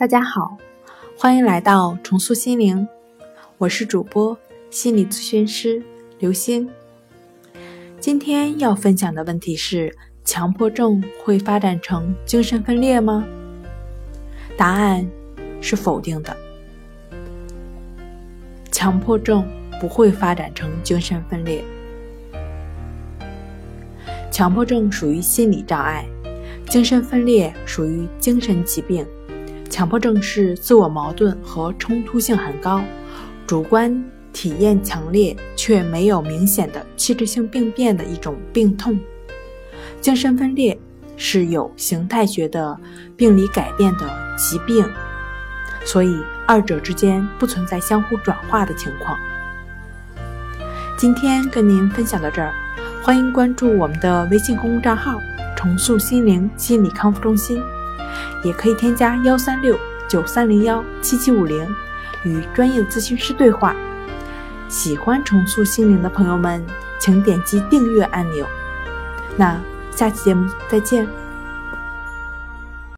大家好，欢迎来到重塑心灵，我是主播心理咨询师刘星。今天要分享的问题是：强迫症会发展成精神分裂吗？答案是否定的。强迫症不会发展成精神分裂。强迫症属于心理障碍，精神分裂属于精神疾病。强迫症是自我矛盾和冲突性很高，主观体验强烈却没有明显的器质性病变的一种病痛。精神分裂是有形态学的病理改变的疾病，所以二者之间不存在相互转化的情况。今天跟您分享到这儿，欢迎关注我们的微信公众账号“重塑心灵心理康复中心”。也可以添加幺三六九三零幺七七五零，与专业咨询师对话。喜欢重塑心灵的朋友们，请点击订阅按钮。那下期节目再见。